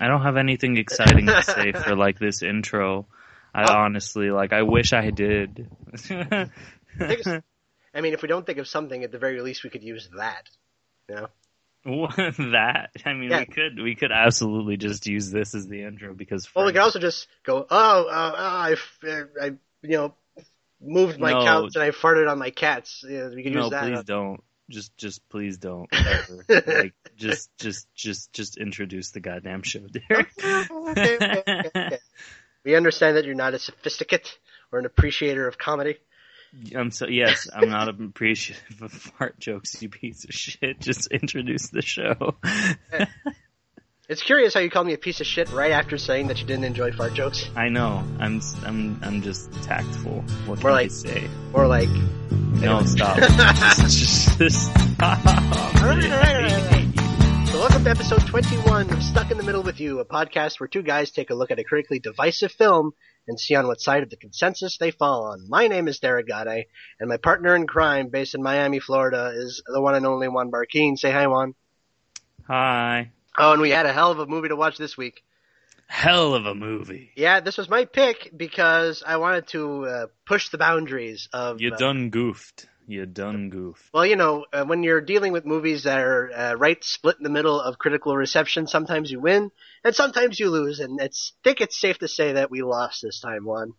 I don't have anything exciting to say for like this intro. I Oh. honestly like. I wish I did. I I mean, if we don't think of something, at the very least, we could use that. You know? that I mean, Yeah. we could we could absolutely just use this as the intro because Well, we could also just go, oh, uh, oh I, f- I, you know, moved my No. couch and I farted on my cats. Yeah, we could no, use that. please don't. Just just please don't ever. like just just just just introduce the goddamn show, Derek. Okay, okay, okay. We understand that you're not a sophisticate or an appreciator of comedy. I'm so yes, I'm not appreciative of fart jokes, you piece of shit. Just introduce the show. It's curious how you called me a piece of shit right after saying that you didn't enjoy fart jokes. I know. I'm I'm I'm just tactful. What can I like- say? Or like, No, stop. stop. All right, all right, all right. So welcome to episode 21 of Stuck in the Middle with You, a podcast where two guys take a look at a critically divisive film and see on what side of the consensus they fall on. My name is Derek Gade, and my partner in crime based in Miami, Florida is the one and only Juan Barkeen. Say hi, Juan. Hi. Oh, and we had a hell of a movie to watch this week. Hell of a movie. Yeah, this was my pick because I wanted to uh, push the boundaries of. You uh, done goofed. You done goofed. Well, you know, uh, when you're dealing with movies that are uh, right split in the middle of critical reception, sometimes you win and sometimes you lose, and it's I think it's safe to say that we lost this time. One,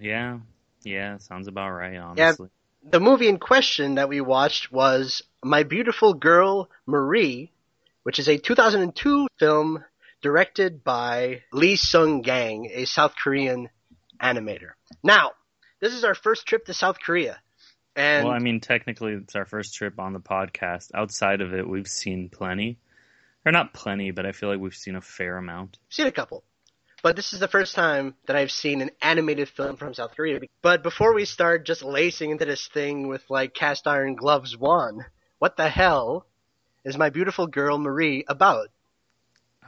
Yeah. Yeah, sounds about right, honestly. the movie in question that we watched was My Beautiful Girl Marie, which is a 2002 film directed by Lee Sung Gang, a South Korean animator. Now, this is our first trip to South Korea, and well, I mean, technically, it's our first trip on the podcast. Outside of it, we've seen plenty. Or not plenty, but I feel like we've seen a fair amount. seen a couple. But this is the first time that I've seen an animated film from South Korea. But before we start just lacing into this thing with like cast iron gloves one, what the hell is my beautiful girl Marie about?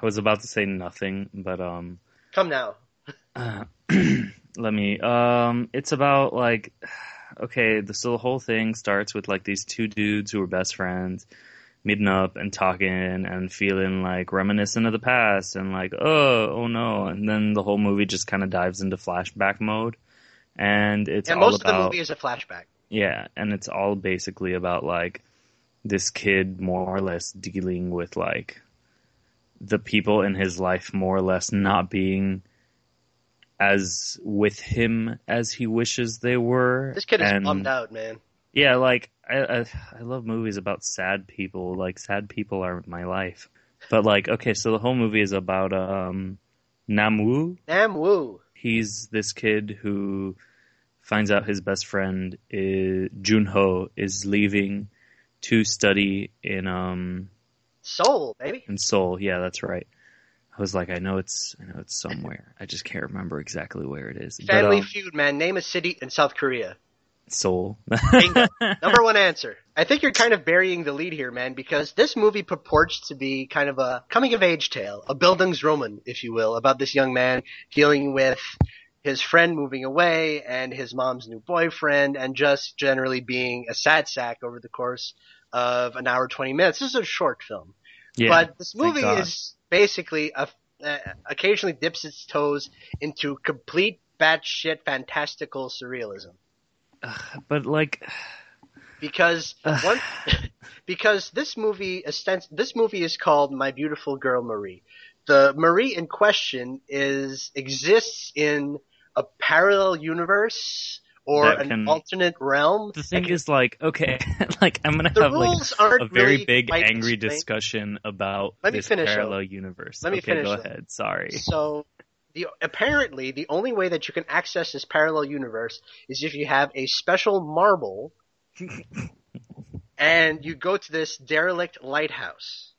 I was about to say nothing, but um Come now. Uh, let me um it's about like okay the so the whole thing starts with like these two dudes who are best friends meeting up and talking and feeling like reminiscent of the past and like oh oh no and then the whole movie just kind of dives into flashback mode and it's and most about of the movie is a flashback. yeah, and it's all basically about like this kid more or less dealing with like the people in his life more or less not being as with him as he wishes they were. This kid is and, bummed out, man. Yeah, like I, I I love movies about sad people. Like sad people are my life. But like okay, so the whole movie is about um Nam Woo. he's this kid who finds out his best friend is Junho is leaving to study in um Seoul, baby. in Seoul. Yeah, that's right. I was like, I know it's I know it's somewhere. I just can't remember exactly where it is. Family but, um, Feud, man. Name a city in South Korea. Seoul. Number one answer. I think you're kind of burying the lead here, man, because this movie purports to be kind of a coming of age tale, a Bildungsroman, if you will, about this young man dealing with his friend moving away and his mom's new boyfriend and just generally being a sad sack over the course of an hour 20 minutes. This is a short film. yeah, but this movie is basically a, uh, occasionally dips its toes into complete batshit fantastical surrealism. but like because Ugh. one because this movie this movie is called My Beautiful Girl Marie. The Marie in question is exists in a parallel universe or an can- alternate realm. the thing is like okay, like I'm gonna the have like a very really big angry explained. discussion about Let me this finish, parallel universe. Let me okay, finish, go ahead. Sorry. So the apparently the only way that you can access this parallel universe is if you have a special marble and you go to this derelict lighthouse.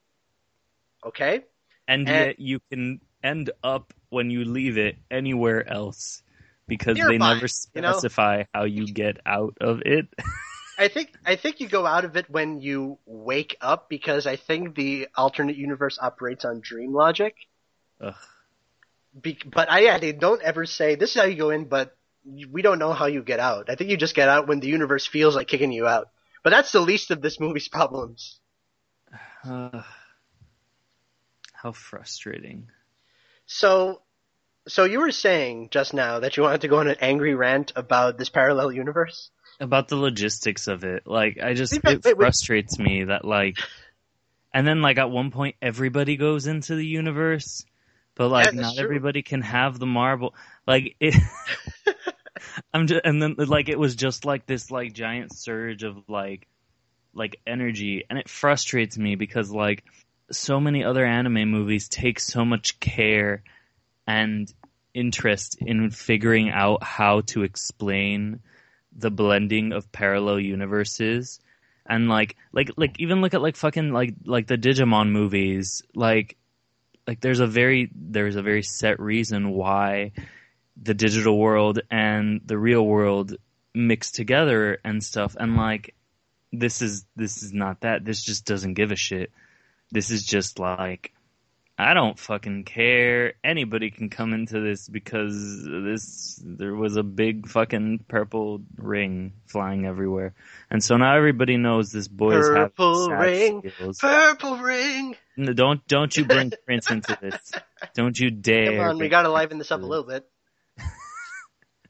Okay? and And- yet you can end up when you leave it anywhere else because they Nearby, never you know? specify how you get out of it. I think I think you go out of it when you wake up because I think the alternate universe operates on dream logic. Ugh. Be- but I yeah, they don't ever say this is how you go in, but we don't know how you get out. I think you just get out when the universe feels like kicking you out. But that's the least of this movie's problems. Uh, how frustrating. So, so you were saying just now that you wanted to go on an angry rant about this parallel universe. about the logistics of it. Like I just Wait, wait, it wait, wait. frustrates me that like and then like at one point everybody goes into the universe, but like Yeah, not true. everybody can have the marble. Like it I'm just and then like it was just like this like giant surge of like like energy and it frustrates me because like so many other anime movies take so much care and interest in figuring out how to explain the blending of parallel universes. And like like like even look at like fucking like like the Digimon movies. Like like there's a very there's a very set reason why the digital world and the real world mix together and stuff. And like this is this is not that. This just doesn't give a shit. This is just like I don't fucking care. Anybody can come into this because this there was a big fucking purple ring flying everywhere, and so now everybody knows this boy's have Purple ring. skills. Purple ring. No, Don't don't you bring Prince into this? Don't you dare! Come on, we gotta liven this up a little bit.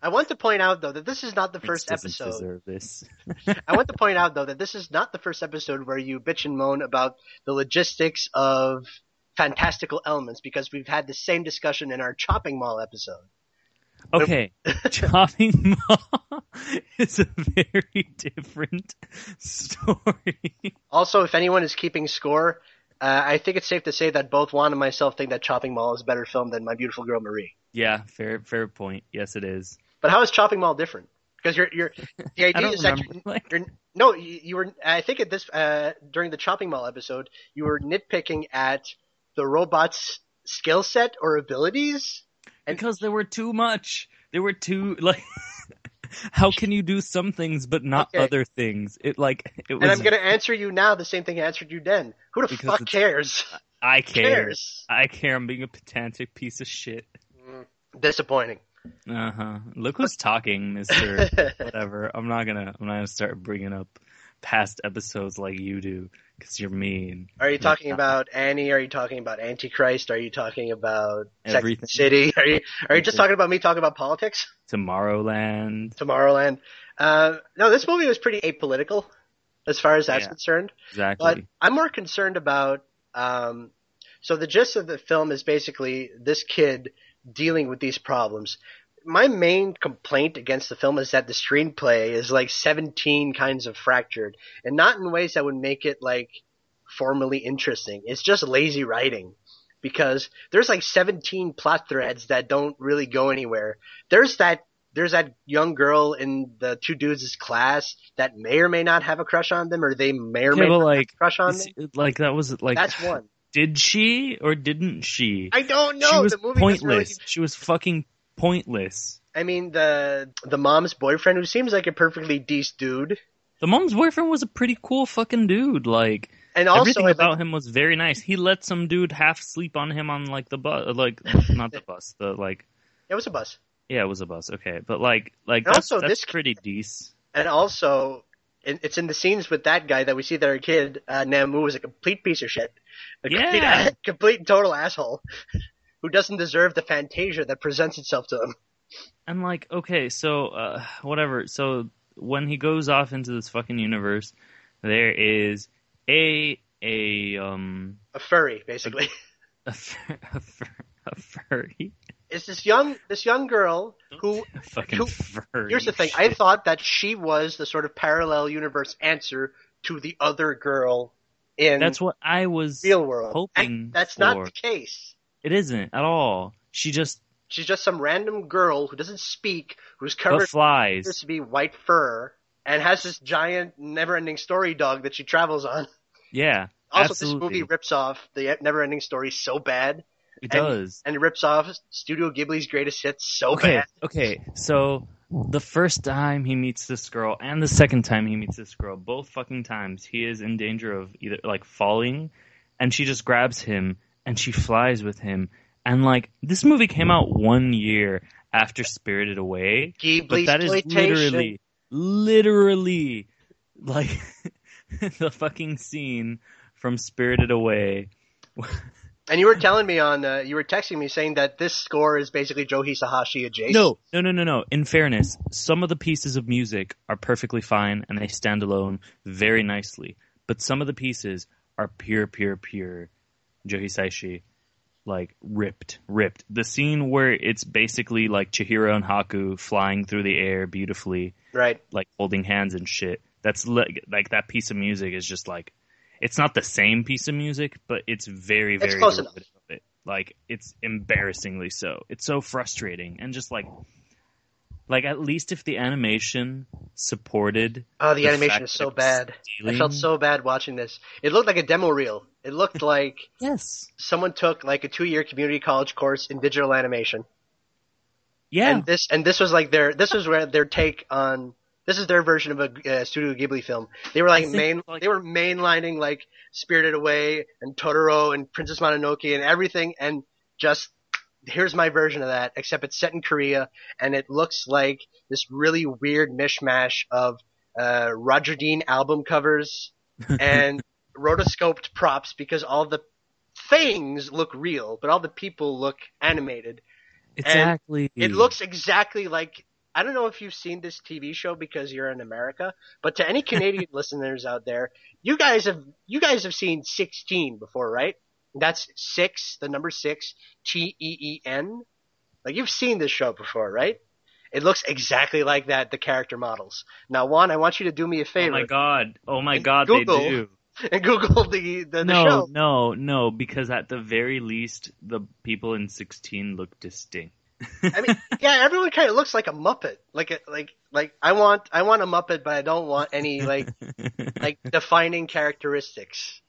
I want to point out though that this is not the Prince first episode. I want to point out though that this is not the first episode where you bitch and moan about the logistics of fantastical elements because we've had the same discussion in our chopping mall episode. Okay, chopping mall is a very different story. Also, if anyone is keeping score, uh, I think it's safe to say that both Juan and myself think that Chopping Mall is a better film than My Beautiful Girl Marie. yeah, fair fair point. Yes, it is. But how is Chopping Mall different? Because you're, you're, the I idea don't is that you're, you're no, you, you were. I think at this uh, during the Chopping Mall episode, you were nitpicking at the robot's skill set or abilities. And- because there were too much. There were too like. How can you do some things but not Okay. other things? It like it was. And I'm going to answer you now the same thing I answered you then. Who the Because fuck cares? I care. cares? I care. I'm being a pedantic piece of shit. Disappointing. Uh huh. Look who's talking, Mister. Whatever. I'm not gonna. I'm not gonna start bringing up past episodes like you do because you're mean. Are you talking Yeah. about Annie? Are you talking about Antichrist? Are you talking about Sex Everything. City? Are you are you just talking about me talking about politics? Tomorrowland. Tomorrowland. Uh, no, this movie was pretty apolitical as far as that's Yeah. concerned. Exactly. But I'm more concerned about. Um, so the gist of the film is basically this kid dealing with these problems. My main complaint against the film is that the screenplay is like 17 kinds of fractured, and not in ways that would make it like formally interesting. It's just lazy writing. Because there's like 17 plot threads that don't really go anywhere. There's that there's that young girl in the two dudes' class that may or may not have a crush on them, or they may or Yeah, may not like, have a crush on them. like that was like. That's one. Did she or didn't she? I don't know. she was the movie doesn't pointless. Really, She was fucking pointless. I mean, the the mom's boyfriend, who seems like a perfectly decent dude, The mom's boyfriend was a pretty cool fucking dude. Like and also everything about like, him was very nice. He let some dude half sleep on him on like the bus, like not the bus, the like it was a bus, yeah, it was a bus. Okay, but like like that's, also that's this- pretty decent. and also it's in the scenes with that guy that we see that our kid uh, Namu was a complete piece of shit, a complete, Yeah. complete and total asshole, who doesn't deserve the fantasia that presents itself to him. And like, okay, so uh, whatever. So when he goes off into this fucking universe, there is a a um A furry, basically. a, fur, a, fur, a furry, It's this young this young girl who fucking Who- furry. Here's the thing. I thought that she was the sort of parallel universe answer to the other girl in That's what I was real world. hoping. And that's for. not the case. It isn't at all. She just She's just some random girl who doesn't speak, who's but covered flies. appears to be white fur, and has this giant, never-ending story dog that she travels on. Yeah, Also, absolutely. this movie rips off the never-ending story so bad, it and- does. and it rips off Studio Ghibli's greatest hits so Okay, bad. okay. So the first time he meets this girl and the second time he meets this girl, both fucking times, he is in danger of either like falling, and she just grabs him and she flies with him. And like this movie came out one year after Spirited Away, but that is literally, literally, like the fucking scene from Spirited Away And you were telling me on, uh, you were texting me saying that this score is basically Joe Hisaishi adjacent. No, no, no, no, no. In fairness, some of the pieces of music are perfectly fine and they stand alone very nicely. But some of the pieces are pure, pure, pure Joe Hisaishi. Like ripped, ripped. The scene where it's basically like Chihiro and Haku flying through the air beautifully, Right. like holding hands and shit. That's like, like that piece of music is just like, it's not the same piece of music, but it's very, It's very close derivative of it. Like it's embarrassingly so. It's so frustrating and just like, like at least if the animation supported Oh, the, The animation fact is so it was bad. I felt so bad watching this. It looked like a demo reel. It looked like yes, someone took like a two-year community college course in digital animation, yeah, and this and this was like their this was where their take on this is their version of a uh, Studio Ghibli film. They were like think, main like- they were mainlining like Spirited Away and Totoro and Princess Mononoke and everything, and just here's my version of that, except it's set in Korea and it looks like this really weird mishmash of uh, Roger Dean album covers and rotoscoped props because all the things look real, but all the people look animated. exactly. It looks exactly like I don't know if you've seen this TV show because you're in America, but to any Canadian listeners out there, you guys have you guys have seen 6Teen before, right? That's six, the number six, T E E N. Like you've seen this show before, right? It looks exactly like that, the character models. Now, Juan, I want you to do me a favor. Oh my god! Oh my And god! Google They do. and Google the the, the no, show. no, no. Because at the very least, the people in 6Teen look distinct. I mean, yeah, everyone kind of looks like a Muppet. Like a, like like I want I want a Muppet, but I don't want any like like defining characteristics.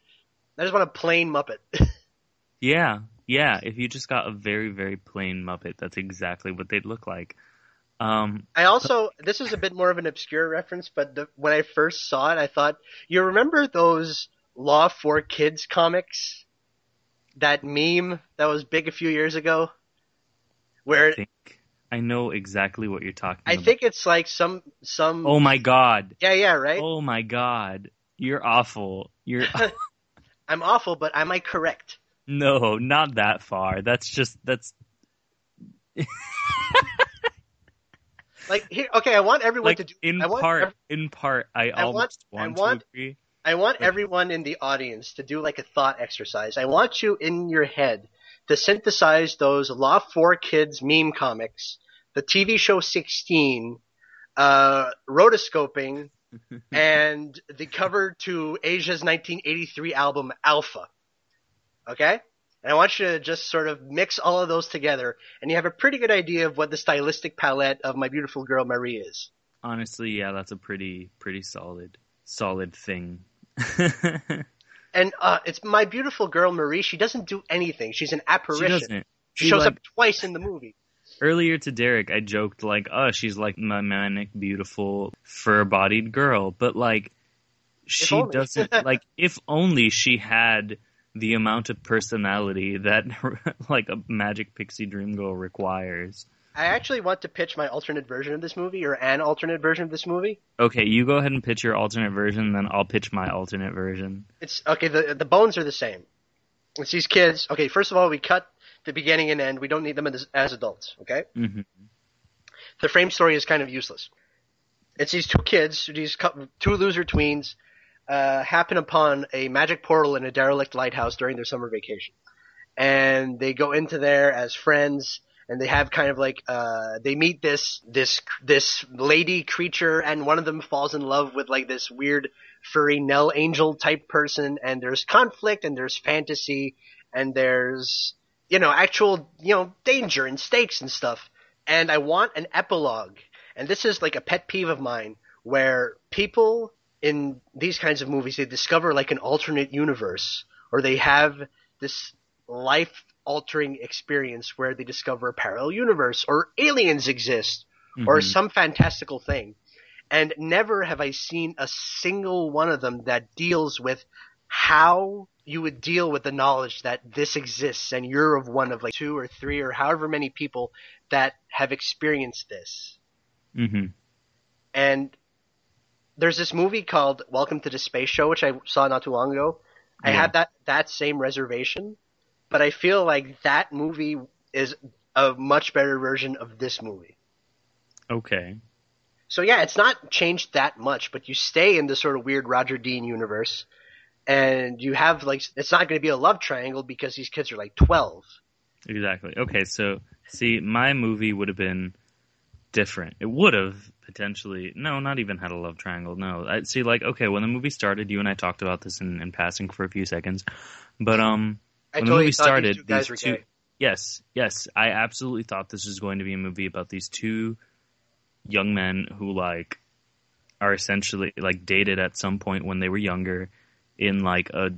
I just want a plain Muppet. yeah, yeah. If you just got a very, very plain Muppet, that's exactly what they'd look like. Um, I also this is a bit more of an obscure reference, but the, when I first saw it, I thought you remember those Law for Kids comics, that meme that was big a few years ago, where I think I know exactly what you're talking I about. think it's like some some Oh my god! yeah yeah right. Oh my god! You're awful. You're I'm awful, but am I correct? no, not that far. That's just that's Like here, okay, I want everyone like to do. in I want part. ev- in part, I, I want- almost I want, want- to agree. I want everyone in the audience to do like a thought exercise. I want you in your head to synthesize those Law 4 Kids meme comics, the TV show 6Teen, uh, rotoscoping, and the cover to Asia's 1983 album Alpha. Okay? And I want you to just sort of mix all of those together, and you have a pretty good idea of what the stylistic palette of My Beautiful Girl Marie is. Honestly, yeah, that's a pretty pretty solid solid thing. And uh, it's My Beautiful Girl Marie. She doesn't do anything. She's an apparition. She She, shows like, up twice in the movie. Earlier to Derek, I joked like, "Oh, she's like my manic, beautiful, fur-bodied girl," but like, she doesn't like. If only she had the amount of personality that like a magic pixie dream girl requires. I actually want to pitch my alternate version of this movie, or an alternate version of this movie. Okay, you go ahead and pitch your alternate version, then I'll pitch my alternate version. It's okay. The the bones are the same. It's these kids. Okay, first of all, we cut the beginning and end. We don't need them as, as adults. Okay. hmm the frame story is kind of useless. It's these two kids, these two loser tweens, uh, happen upon a magic portal in a derelict lighthouse during their summer vacation, and they go into there as friends, and they have kind of like uh, they meet this this this lady creature, and one of them falls in love with like this weird furry Nell Angel type person, and there's conflict, and there's fantasy, and there's you know actual you know danger and stakes and stuff and I want an epilogue. And this is like a pet peeve of mine where people in these kinds of movies they discover like an alternate universe or they have this life altering experience where they discover a parallel universe or aliens exist or Mhm. some fantastical thing. And never have I seen a single one of them that deals with how you would deal with the knowledge that this exists and you're of one of like two or three or however many people that have experienced this. Mhm. And there's this movie called Welcome to the Space Show, which I saw not too long ago. I had that, that same reservation. but I feel like that movie is a much better version of this movie. Okay. So yeah, it's not changed that much, but you stay in the sort of weird Roger Dean universe, and you have like it's not going to be a love triangle because these kids are like twelve. Exactly. Okay, so see, my movie would have been different. It would have potentially no, not even had a love triangle. No, I see. Like, okay, when the movie started, you and I talked about this in, in passing for a few seconds, but um, I when the movie started, these two guys these were two, yes, yes, I absolutely thought this was going to be a movie about these two young men who like are essentially like dated at some point when they were younger in like a,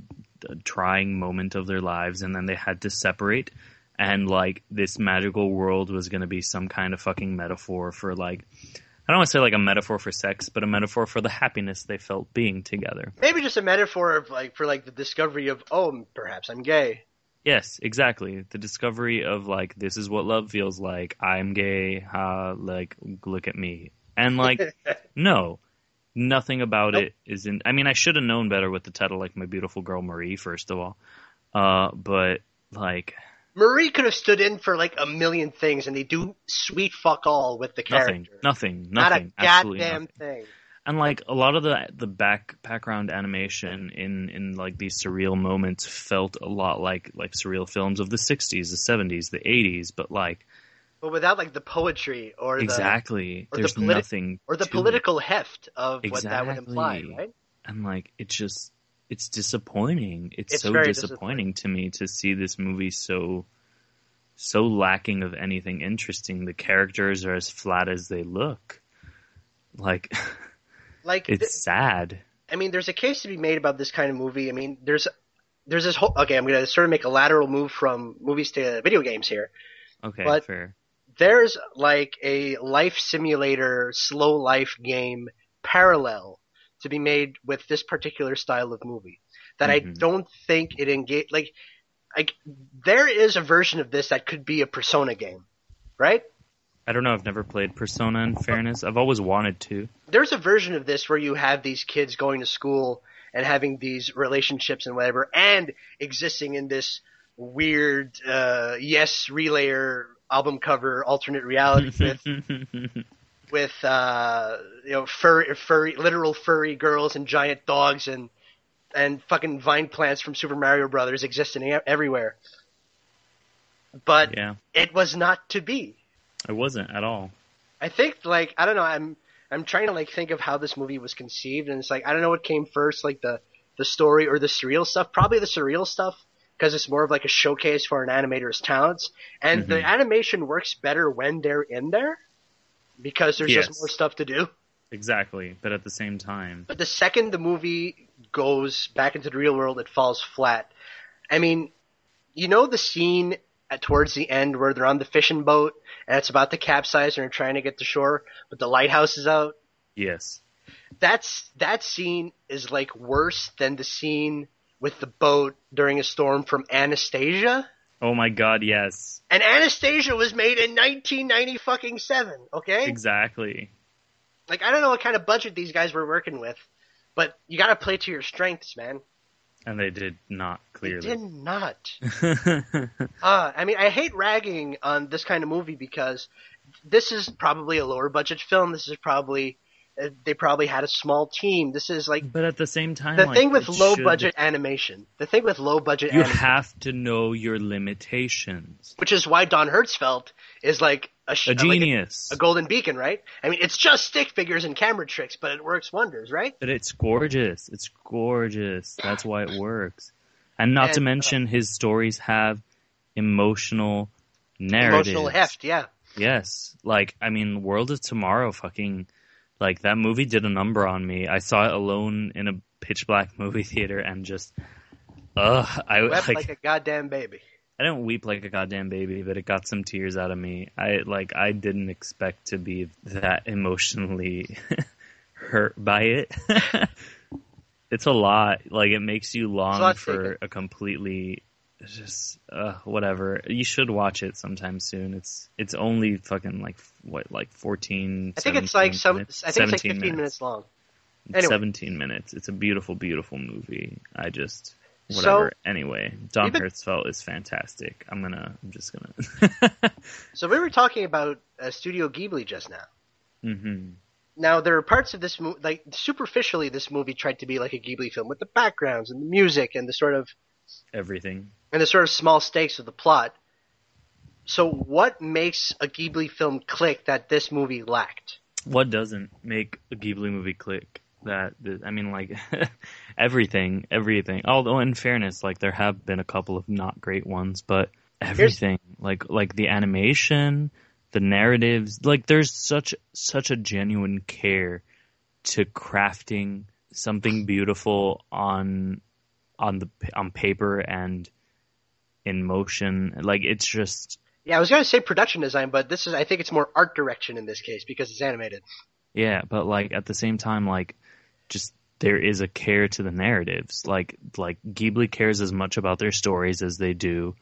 a trying moment of their lives and then they had to separate and like this magical world was going to be some kind of fucking metaphor for like I don't want to say like a metaphor for sex, but a metaphor for the happiness they felt being together. Maybe just a metaphor of like for like the discovery of oh perhaps I'm gay. Yes, exactly. The discovery of like this is what love feels like. I'm gay. Ha, like look at me. And like no, nothing about Nope. it is in. I mean, I should have known better with the title, like my beautiful girl Marie. First of all, uh, but like Marie could have stood in for like a million things, and they do sweet fuck all with the character. nothing, nothing, Not nothing, a absolutely goddamn nothing. thing. And like a lot of the the back background animation in in like these surreal moments felt a lot like like surreal films of the '60s, the '70s, the '80s, but like But without like the poetry or the exactly, or the there's politi- nothing or the to it. political heft of what that would imply, right? and like it's just it's disappointing it's, It's so very disappointing to me to see this movie so so lacking of anything interesting the characters are as flat as they look like Like th- it's sad I mean, there's a case to be made about this kind of movie. I mean, there's there's this whole okay. I'm gonna sort of make a lateral move from movies to video games here. okay But- fair There's like a life simulator, slow life game parallel to be made with this particular style of movie that I Mhm. don't think it engage like. Like there is a version of this that could be a Persona game, right? i don't know i've never played persona in fairness i've always wanted to there's a version of this where you have these kids going to school and having these relationships and whatever, and existing in this weird uh, Yes Relayer album cover alternate reality with with uh, you know furry, furry literal furry girls and giant dogs and and fucking vine plants from Super Mario Brothers existing everywhere. But yeah it was not to be. it wasn't at all I think like I don't know. I'm I'm trying to like think of how this movie was conceived, and it's like I don't know what came first, like the the story or the surreal stuff. Probably the surreal stuff because it's more of like a showcase for an animator's talents, and the Mhm. animation works better when they're in there because there's Yes. just more stuff to do. exactly but at the same time But the second the movie goes back into the real world, it falls flat. I mean, you know the scene at, towards the end where they're on the fishing boat and it's about to capsize and they're trying to get to shore, but the lighthouse is out. yes That's that scene is like worse than the scene with the boat during a storm from Anastasia. oh my god yes And Anastasia was made in 1990 fucking seven. Okay, exactly like I don't know what kind of budget these guys were working with, but you got to play to your strengths, man. and they did not They clearly did not. Uh, I mean, I hate ragging on this kind of movie because this is probably a lower budget film. This is probably they probably had a small team. This is like But at the same time, the like, thing with low should- budget animation. The thing with low budget you animation, have to know your limitations. which is why Don Hertzfeldt is like a, A like genius, a golden beacon, right? I mean, it's just stick figures and camera tricks, but it works wonders, right? but it's gorgeous. It's gorgeous. That's why it works. And not to And, uh, mention, his stories have emotional narratives. Emotional heft, yeah. Yes, like I mean, World of Tomorrow, fucking, like that movie did a number on me. I saw it alone in a pitch black movie theater, and just, ugh, I Wept like, like a goddamn baby. I didn't weep like a goddamn baby, but it got some tears out of me. I like I didn't expect to be that emotionally hurt by it. it's a lot. Like it makes you long lot for taken. a completely just uh, whatever. You should watch it sometime soon. It's it's only fucking like what like 14 I think it's like some. minutes? I think it's like 15 minutes, long. Anyway. 17 minutes. It's a beautiful beautiful movie. I just whatever. So- anyway, Don been- Hertzfeldt is fantastic. I'm gonna. I'm just gonna. So we were talking about uh, Studio Ghibli just now. hmm Now there are parts of this movie, like superficially, this movie tried to be like a Ghibli film with the backgrounds and the music and the sort of Everything. And the sort of small stakes of the plot. So what makes a Ghibli film click that this movie lacked? What doesn't make a Ghibli movie click? That I mean, like everything, everything. Although, in fairness, like there have been a couple of not great ones, but everything, like like the animation, the narratives, like there's such such a genuine care to crafting something beautiful on on the on paper and in motion. Like it's just Yeah, I was gonna say production design, but this is I think it's more art direction in this case because it's animated. Yeah, but like at the same time, like just there is a care to the narratives. Like like Ghibli cares as much about their stories as they do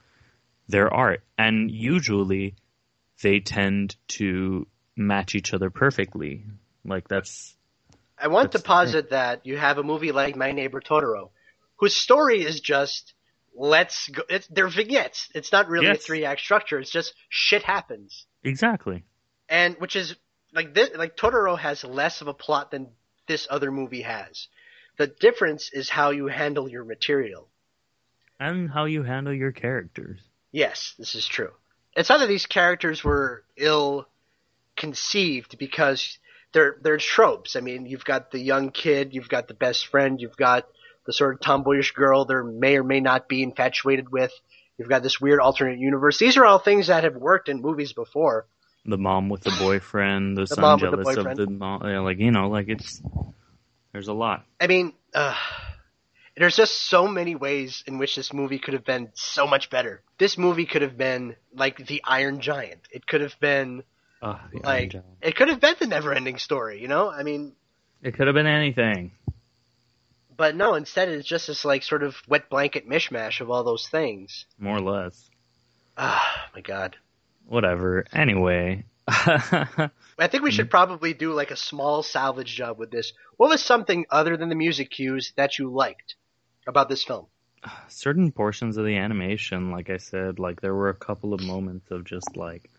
their art, and usually they tend to match each other perfectly. Like that's I want That's to posit that you have a movie like My Neighbor Totoro, whose story is just let's go. It's they're vignettes. It's not really a three act structure. It's just shit happens, exactly and which is like this. Like Totoro has less of a plot than this other movie has. The difference is how you handle your material. and how you handle your characters. Yes, this is true. It's not that these characters were ill conceived because they're they're tropes. I mean, you've got the young kid, you've got the best friend, you've got the sort of tomboyish girl they may or may not be infatuated with. You've got this weird alternate universe. These are all things that have worked in movies before. The mom with the boyfriend, the, son mom with the jealous of boyfriend. the mom. Yeah, like you know, like it's there's a lot. I mean, uh, there's just so many ways in which this movie could have been so much better. This movie could have been like the Iron Giant. It could have been Uh, the Iron like Giant. it could have been the never-ending story. You know, I mean, It could have been anything. But no, instead it's just this like sort of wet blanket mishmash of all those things. More or less. Ah, my god. Whatever. Anyway. I think we should probably do like a small salvage job with this. What was something other than the music cues that you liked about this film? certain portions of the animation, like I said, like there were a couple of moments of just like,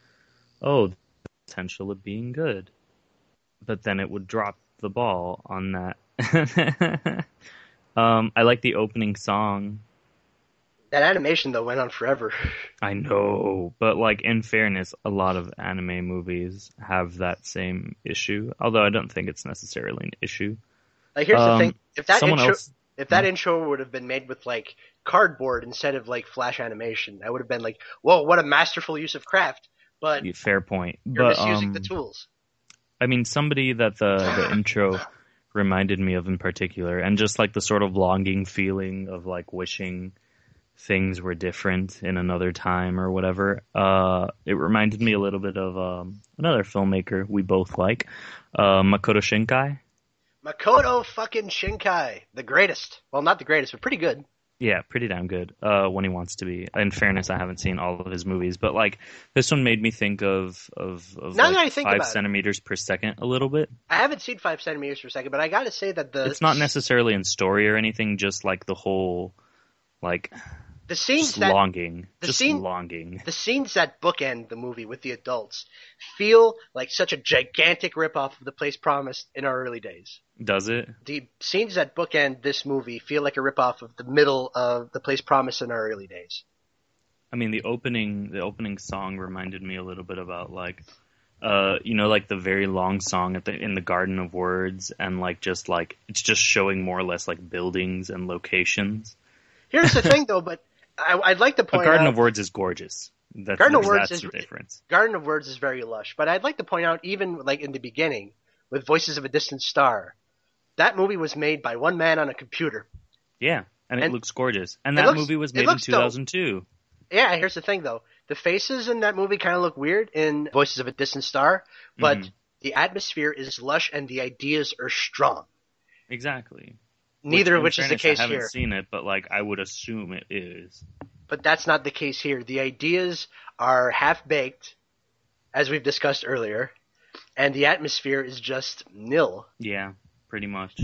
oh, the potential of being good. But then it would drop the ball on that. um, I like the opening song. That animation though went on forever. I know, but like in fairness, a lot of anime movies have that same issue. Although I don't think it's necessarily an issue. Like here's Um, the thing: if that intro, else, if that intro would have been made with like cardboard instead of like flash animation, I would have been like, "Whoa, what a masterful use of craft!" But fair point. you're But misusing um, the tools. I mean, somebody that the the intro reminded me of in particular, and just like the sort of longing feeling of like wishing things were different in another time or whatever. Uh, it reminded me a little bit of um, another filmmaker we both like, uh, Makoto Shinkai. Makoto fucking Shinkai, the greatest. Well, not the greatest, but pretty good. Yeah, pretty damn good. Uh, when he wants to be. In fairness, I haven't seen all of his movies, but like this one made me think of of, of Now like, that I think five about it. centimeters per second a little bit. I haven't seen five centimeters per second, but I gotta say that the it's not necessarily in story or anything, just like the whole like the scenes just that longing, the just scene- longing. the scenes that bookend the movie with the adults feel like such a gigantic ripoff of the place promised in our early days. Does it? The scenes that bookend this movie feel like a ripoff of the middle of the place promised in our early days. I mean, the opening the opening song reminded me a little bit about like, uh, you know, like the very long song at the in the Garden of Words, and like just like it's just showing more or less like buildings and locations. Here's the thing, though, but I, I'd like to point Garden out of Words is gorgeous. That's, Garden of Words is- the difference. Garden of Words is very lush, but I'd like to point out, even like in the beginning, with Voices of a Distant Star, that movie was made by one man on a computer. Yeah, and it looks gorgeous. And that looks- movie was made in looks dope. 2002. Yeah, here's the thing though. The faces in that movie kind of look weird in Voices of a Distant Star, but Mhm. the atmosphere is lush and the ideas are strong. Exactly. Neither of in which is the case I haven't here. seen it, but like I would assume it is. But that's not the case here. The ideas are half baked, as we've discussed earlier, and the atmosphere is just nil. Yeah, pretty much.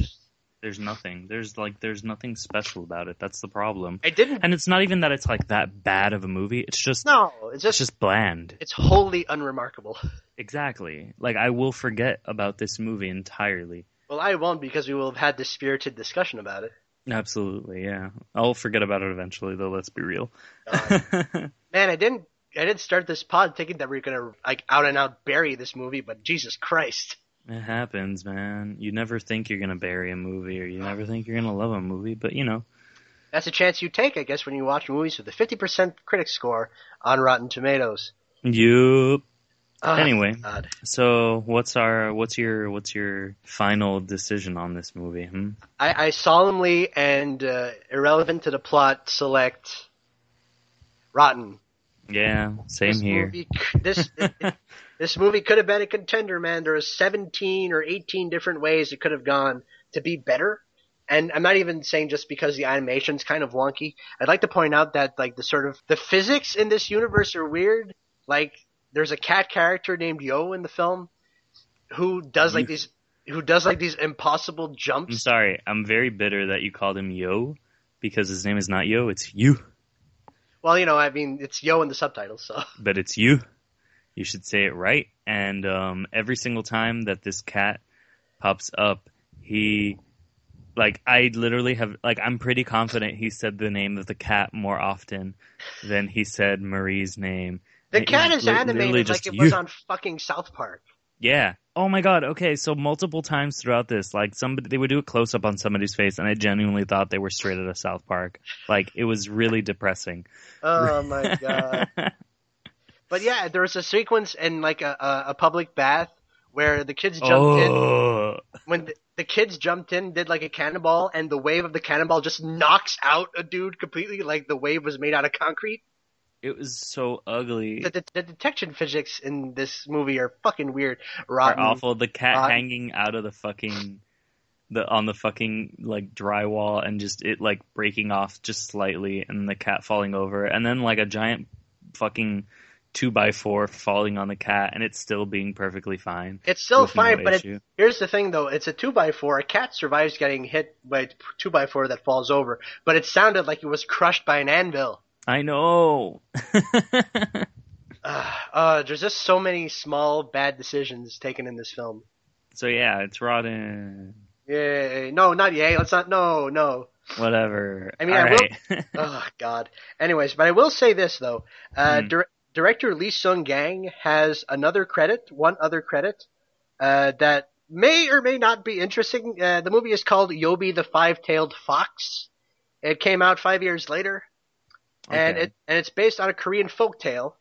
There's nothing. There's like there's nothing special about it. That's the problem. I didn't. And it's not even that it's like that bad of a movie. It's just No, it's it's just just bland. it's wholly unremarkable. Exactly. Like I will forget about this movie entirely. Well, I won't because we will have had this spirited discussion about it. Absolutely, yeah. I'll forget about it eventually, though. Let's be real. Uh, man, I didn't. I didn't start this pod thinking that we are gonna like out and out bury this movie, but Jesus Christ. it happens, man. You never think you're gonna bury a movie, or you never think you're gonna love a movie, but you know. That's a chance you take, I guess, when you watch movies with a 50% critic score on Rotten Tomatoes. Yup. Ah, Anyway. God. So, what's our what's your what's your final decision on this movie? Hmm? I, I solemnly and uh, irrelevant to the plot select Rotten. Yeah, same this here. Movie, this this movie could have been a contender, man. There are 17 or 18 different ways it could have gone to be better. And I'm not even saying just because the animation's kind of wonky. I'd like to point out that like the sort of the physics in this universe are weird. Like there's a cat character named Yo in the film who does like these who does like these impossible jumps. I'm sorry. I'm very bitter that you called him Yo because his name is not Yo. It's you, Well, you know, I mean, it's Yo in the subtitles, so but it's you. You should say it right. And um, every single time that this cat pops up, he like I literally have like I'm pretty confident he said the name of the cat more often than he said Marie's name. The It- cat is animated like it was on fucking South Park. Yeah. Oh my god. Okay, so multiple times throughout this, like somebody they would do a close up on somebody's face, and I genuinely thought they were straight out of South Park. Like it was really depressing. Oh my god. But yeah, there was a sequence in like a, a, a public bath where the kids jumped in. oh, When the, the kids jumped in, did like a cannonball, and the wave of the cannonball just knocks out a dude completely. Like the wave was made out of concrete. It was so ugly. The, the, the detection physics in this movie are fucking weird. Are awful. The cat rotten. hanging out of the fucking the on the fucking like drywall and just it like breaking off just slightly, and the cat falling over, and then like a giant fucking two by four falling on the cat, and it's still being perfectly fine. It's still with no fine, but it, here's the thing though: it's a two by four. A cat survives getting hit by a two by four that falls over, but it sounded like it was crushed by an anvil. I know. Uh, uh, there's just so many small bad decisions taken in this film. so yeah, it's rotten. Yay! No, not yay. Let's not. No, no. Whatever. I mean, All I will- Oh God. Anyways, but I will say this though. Uh, Hmm. dir- director Lee Sung Gang has another credit, one other credit, uh, that may or may not be interesting. Uh, the movie is called Yobi the Five-Tailed Fox. It came out five years later, and it and it's based on a Korean folk tale.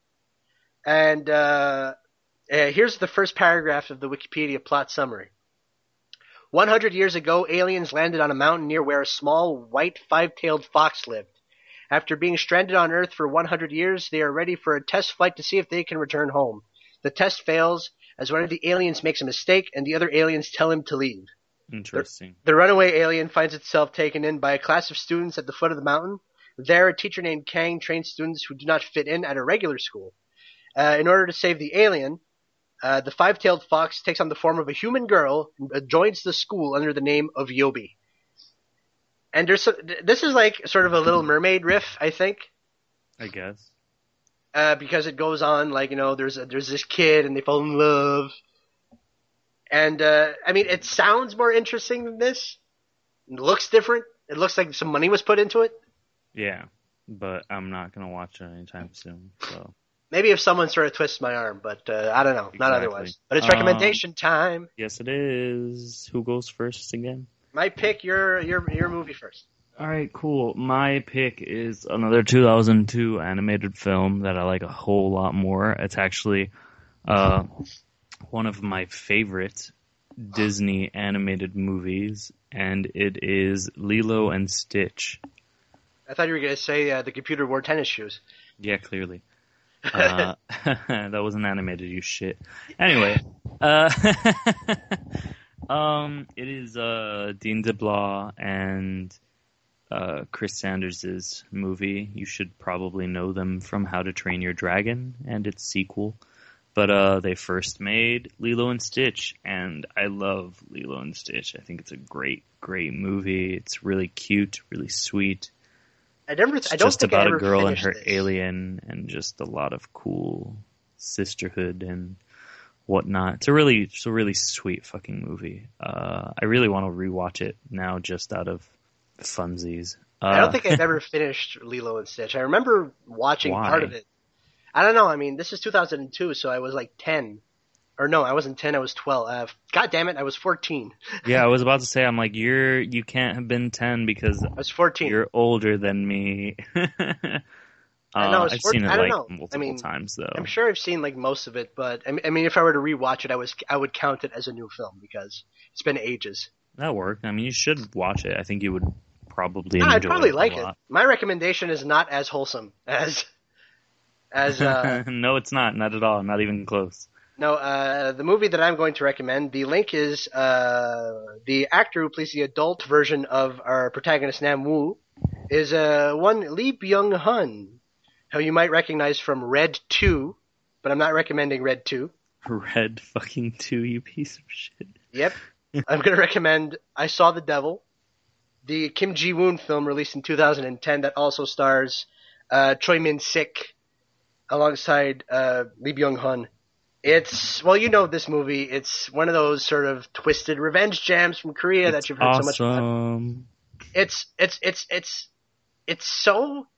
And uh, uh, here's the first paragraph of the Wikipedia plot summary. 100 years ago, aliens landed on a mountain near where a small white five-tailed fox lived. After being stranded on Earth for 100 years, they are ready for a test flight to see if they can return home. The test fails as one of the aliens makes a mistake and the other aliens tell him to leave. Interesting. The runaway alien finds itself taken in by a class of students at the foot of the mountain. There, a teacher named Kang trains students who do not fit in at a regular school. Uh, in order to save the alien, uh, the five-tailed fox takes on the form of a human girl and uh, joins the school under the name of Yobi. And there's this is like sort of a Little Mermaid riff, I think, I guess. uh, because it goes on like you know there's a, there's this kid and they fall in love, and uh, I mean it sounds more interesting than this. It looks different. It looks like some money was put into it. Yeah, but I'm not gonna watch it anytime soon. So Maybe if someone sort of twists my arm, but uh, I don't know. Not otherwise. But it's Um, recommendation time. yes, it is. Who goes first again? My pick. Your your your movie first. All right, cool. My pick is another 2002 animated film that I like a whole lot more. It's actually uh, one of my favorite Disney animated movies, and it is Lilo and Stitch. I thought you were gonna say uh, the computer wore tennis shoes. Yeah, clearly. Uh, that wasn't animated, you shit. Anyway, uh, um, it is uh, Dean DeBlois and uh, Chris Sanders' movie. You should probably know them from How to Train Your Dragon and its sequel. But uh, they first made Lilo and Stitch, and I love Lilo and Stitch. I think it's a great, great movie. It's really cute, really sweet. I never. It's I don't just think I about ever a girl and her this. alien, and just a lot of cool sisterhood and whatnot. It's a really, it's a really sweet fucking movie. Uh, I really want to rewatch it now, just out of funsies. Uh, I don't think I've ever finished Lilo and Stitch. I remember watching Why? part of it. I don't know. I mean, this is 2002, so I was like 10. Or no, I wasn't 10. I was 12. Uh, God damn it, I was 14. yeah, I was about to say, I'm like, you're, you can't have been ten because I was 14. you're older than me. uh, I know. I've four- seen it like know. I multiple mean, times though. I'm sure I've seen like most of it, but I mean, if I were to rewatch it, I was I would count it as a new film because it's been ages. That worked. I mean, you should watch it. I think you would probably No, enjoy I'd probably it like it. My recommendation is not as wholesome as as uh, no, it's not. Not at all. Not even close. No, uh, the movie that I'm going to recommend, the link is uh, the actor who plays the adult version of our protagonist Nam Woo is uh, one Lee Byung Hun, who you might recognize from Red 2, but I'm not recommending Red 2. Red fucking two, you piece of shit. Yep. I'm going to recommend I Saw the Devil, the Kim Ji Woon film released in 2010 that also stars uh, Choi Min Sik alongside uh, Lee Byung Hun. It's well, you know this movie. It's one of those sort of twisted revenge jams from Korea that you've heard so much about. awesome. It's it's it's it's it's so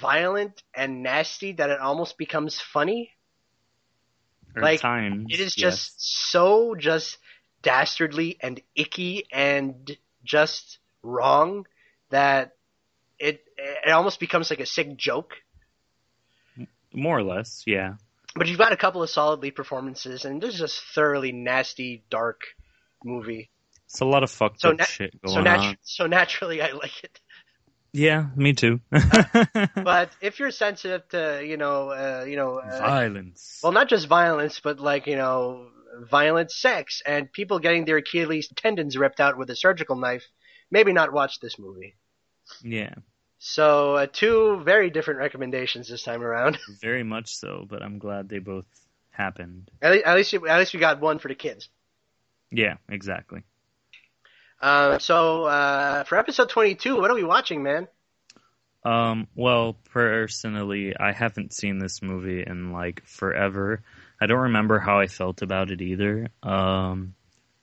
violent and nasty that it almost becomes funny. Or Like, times, It is yes. just so just dastardly and icky and just wrong that it it almost becomes like a sick joke. more or less, yeah. But you've got a couple of solid lead performances, and this is just thoroughly nasty, dark movie. It's a lot of fucked So up na- shit going So, natu- on. so naturally, I like it. Yeah, me too. But if you're sensitive to, you know, uh, you know, uh, Violence. well, not just violence, but like you know, violent sex and people getting their Achilles tendons ripped out with a surgical knife, maybe not watch this movie. yeah, So, uh, two very different recommendations this time around. very much so. But I'm glad they both happened. at, least, at least, you, at least we got one for the kids. Yeah, exactly. Uh, so, uh, for episode 22, what are we watching, man? Um, well, personally, I haven't seen this movie in like forever. I don't remember how I felt about it either. Um,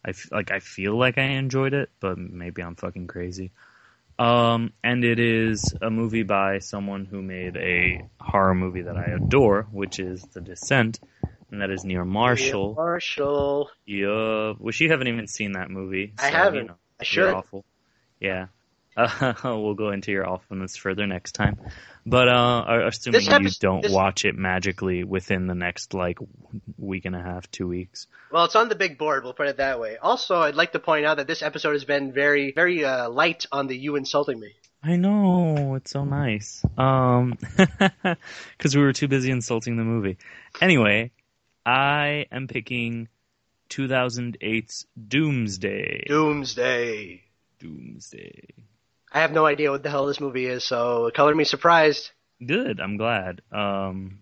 I f- like I feel like I enjoyed it, but maybe I'm fucking crazy. Um, and it is a movie by someone who made a horror movie that I adore, which is The Descent, and that is Neil Marshall. Marshall. Yeah, which you haven't even seen that movie. I haven't. You know, I should. awful. Yeah. Uh, we'll go into your awfulness further next time. But uh, assuming This you don't this- watch it magically within the next like week and a half, two weeks. Well, it's on the big board, we'll put it that way. Also, I'd like to point out that this episode has been very, very uh, light on the you insulting me. I know it's so nice. Um, because we were too busy insulting the movie. Anyway, I am picking 2008's Doomsday. Doomsday. Doomsday. I have no idea what the hell this movie is, so color me surprised. Good. I'm glad. Um,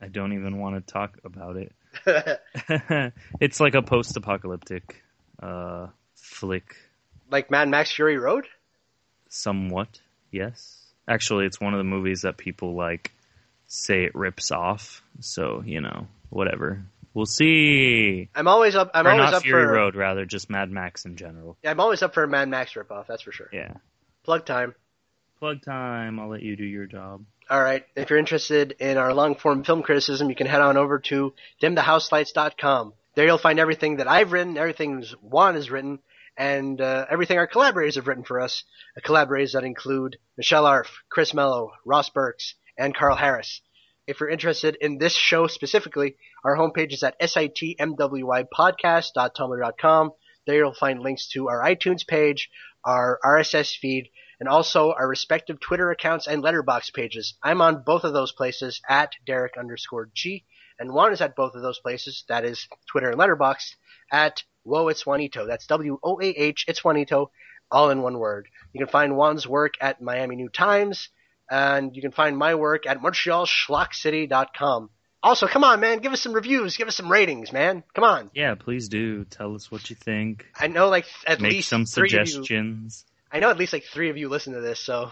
I, don't even want to talk about it. it's like a post-apocalyptic uh, flick, like Mad Max Fury Road? somewhat. Yes. Actually, it's one of the movies that people like say it rips off. So you know, whatever. We'll see. I'm always up. I'm or always not up Fury for. Road, rather, just Mad Max in general. Yeah, I'm always up for a Mad Max ripoff. That's for sure. Yeah. Plug time. Plug time. I'll let you do your job. All right. If you're interested in our long form film criticism, you can head on over to dimthehouselights.com. There you'll find everything that I've written, everything Juan has written, and uh, everything our collaborators have written for us. Uh, collaborators that include Michelle Arf, Chris Mello, Ross Burks, and Carl Harris. If you're interested in this show specifically, our homepage is at sitmwypodcast.tumblr.com. There you'll find links to our iTunes page, our RSS feed, and also our respective Twitter accounts and Letterboxd pages. I'm on both of those places at Derek underscore G, and Juan is at both of those places, that is Twitter and Letterboxd, at Whoa It's Juanito. That's W-O-A-H, It's Juanito, all in one word. You can find Juan's work at Miami New Times, and you can find my work at MontrealSchlockCity.com. Also, come on, man, give us some reviews, give us some ratings, man. Come on. Yeah, please do. Tell us what you think. I know like at Make least some three of you. suggestions. I know at least like three of you listen to this, so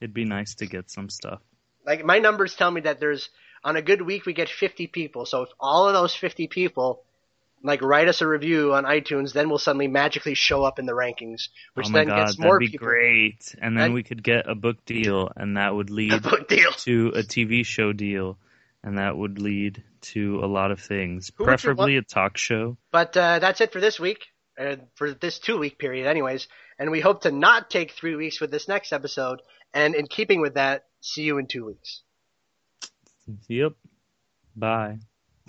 It'd be nice to get some stuff. like my numbers tell me that there's on a good week we get 50 people. So if all of those 50 people like write us a review on iTunes, then we'll suddenly magically show up in the rankings, which oh then god, gets more that'd be people. great. And then That- we could get a book deal, and that would A lead deal. to a TV show deal, and that would lead to a lot of things. Who Preferably a talk show. But uh, that's it for this week, uh, for this two week period, anyways. And we hope to not take three weeks with this next episode. And in keeping with that, see you in two weeks. Yep. Bye.